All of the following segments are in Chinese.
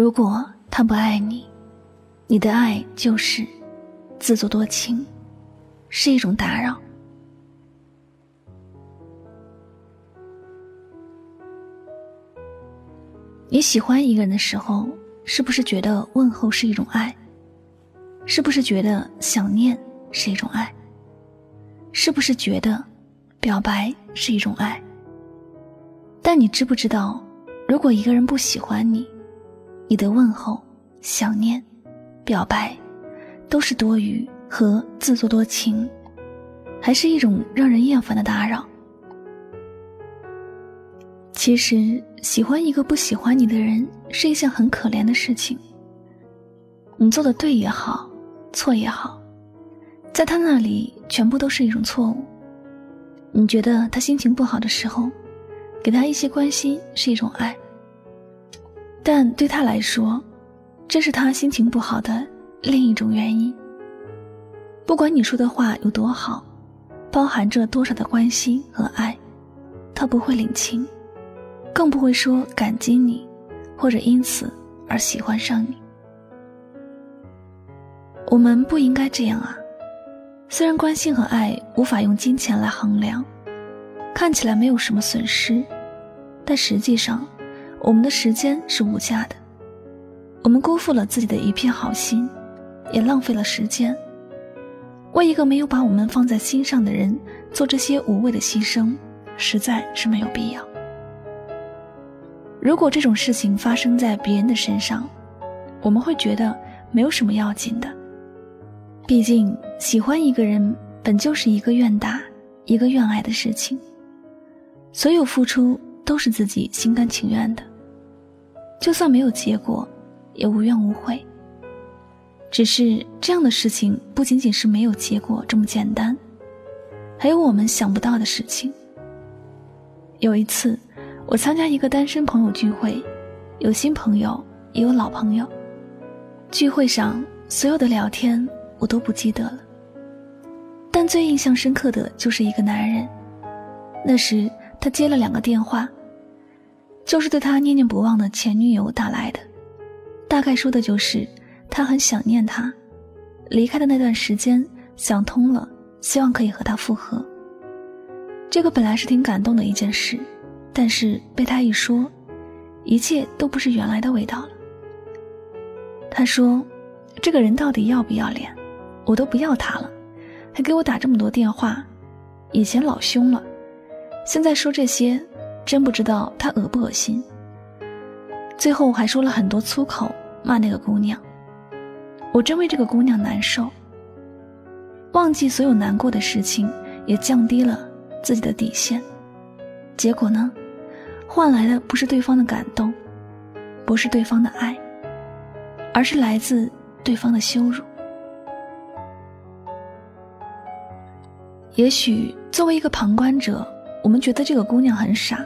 如果他不爱你，你的爱就是自作多情，是一种打扰。你喜欢一个人的时候，是不是觉得问候是一种爱？是不是觉得想念是一种爱？是不是觉得表白是一种爱？但你知不知道，如果一个人不喜欢你？你的问候、想念、表白，都是多余和自作多情，还是一种让人厌烦的打扰。其实，喜欢一个不喜欢你的人是一件很可怜的事情。你做的对也好，错也好，在他那里全部都是一种错误。你觉得他心情不好的时候，给他一些关心是一种爱。但对他来说，这是他心情不好的另一种原因。不管你说的话有多好，包含着多少的关心和爱，他不会领情，更不会说感激你，或者因此而喜欢上你。我们不应该这样啊！虽然关心和爱无法用金钱来衡量，看起来没有什么损失，但实际上。我们的时间是无价的，我们辜负了自己的一片好心，也浪费了时间，为一个没有把我们放在心上的人做这些无谓的牺牲，实在是没有必要。如果这种事情发生在别人的身上，我们会觉得没有什么要紧的，毕竟喜欢一个人本就是一个愿打一个愿挨的事情，所有付出都是自己心甘情愿的。就算没有结果，也无怨无悔。只是这样的事情不仅仅是没有结果这么简单，还有我们想不到的事情。有一次，我参加一个单身朋友聚会，有新朋友也有老朋友。聚会上所有的聊天我都不记得了，但最印象深刻的就是一个男人。那时他接了两个电话。就是对他念念不忘的前女友打来的，大概说的就是他很想念他，离开的那段时间想通了，希望可以和他复合。这个本来是挺感动的一件事，但是被他一说，一切都不是原来的味道了。他说：“这个人到底要不要脸？我都不要他了，还给我打这么多电话，以前老凶了，现在说这些。”真不知道他恶不恶心。最后还说了很多粗口，骂那个姑娘。我真为这个姑娘难受。忘记所有难过的事情，也降低了自己的底线。结果呢，换来的不是对方的感动，不是对方的爱，而是来自对方的羞辱。也许作为一个旁观者，我们觉得这个姑娘很傻。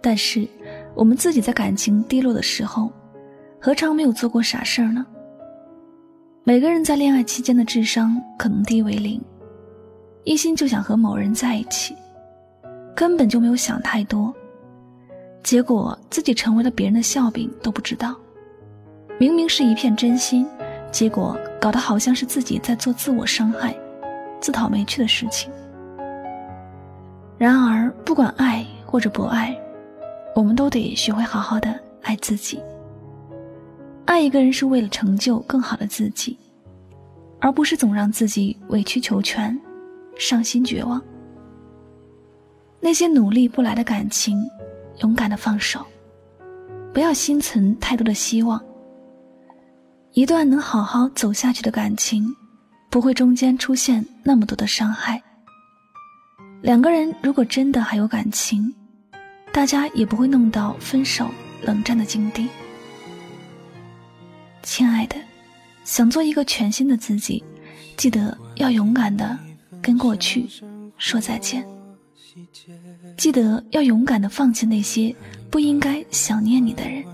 但是，我们自己在感情低落的时候，何尝没有做过傻事儿呢？每个人在恋爱期间的智商可能低为零，一心就想和某人在一起，根本就没有想太多，结果自己成为了别人的笑柄都不知道。明明是一片真心，结果搞得好像是自己在做自我伤害、自讨没趣的事情。然而，不管爱或者不爱。我们都得学会好好的爱自己。爱一个人是为了成就更好的自己，而不是总让自己委曲求全、伤心绝望。那些努力不来的感情，勇敢的放手，不要心存太多的希望。一段能好好走下去的感情，不会中间出现那么多的伤害。两个人如果真的还有感情，大家也不会弄到分手、冷战的境地。亲爱的，想做一个全新的自己，记得要勇敢的跟过去说再见。记得要勇敢的放弃那些不应该想念你的人，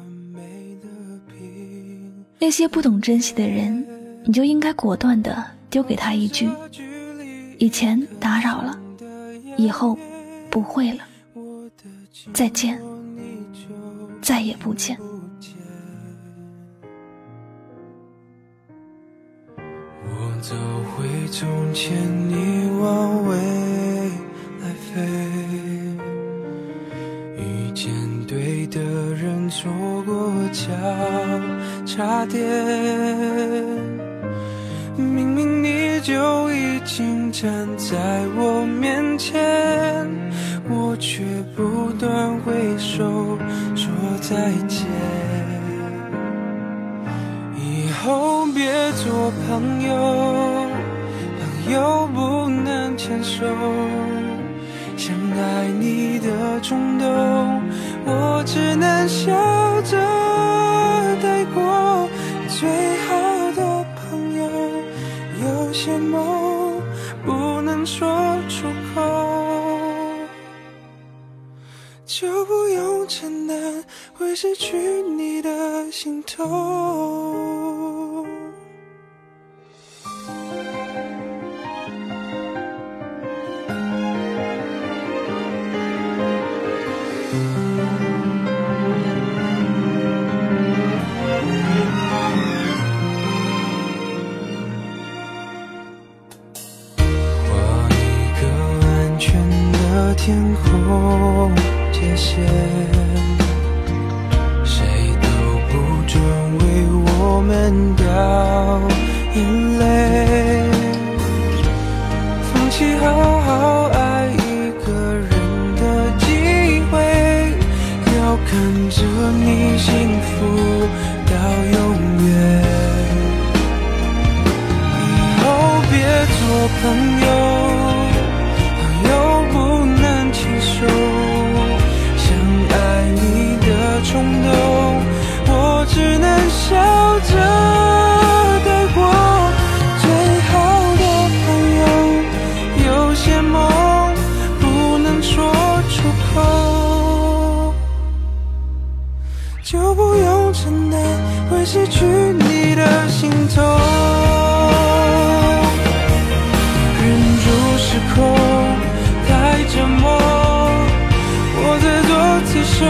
那些不懂珍惜的人，你就应该果断的丢给他一句：“以前打扰了。”以后不会了，再见，再也不见。我走回从前，你往未来飞，遇见对的人，错过交叉点，明明你就已经站在我，我却不断挥手说再见。以后别做朋友，朋友不能牵手。想爱你的冲动，我只能笑着带过。最承担会失去你的心痛。画一个安全的天空界限，谁都不准为我们掉眼泪。就不用承担会失去你的心痛。忍住失控，太折磨，我自作自受，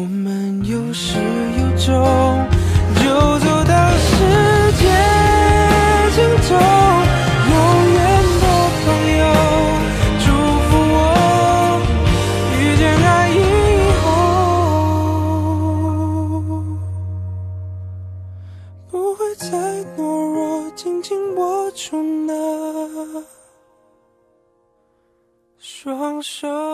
我们有始有终就走到世界尽头永远的朋友祝福我遇见爱以后。不会再懦弱紧紧握住那双手。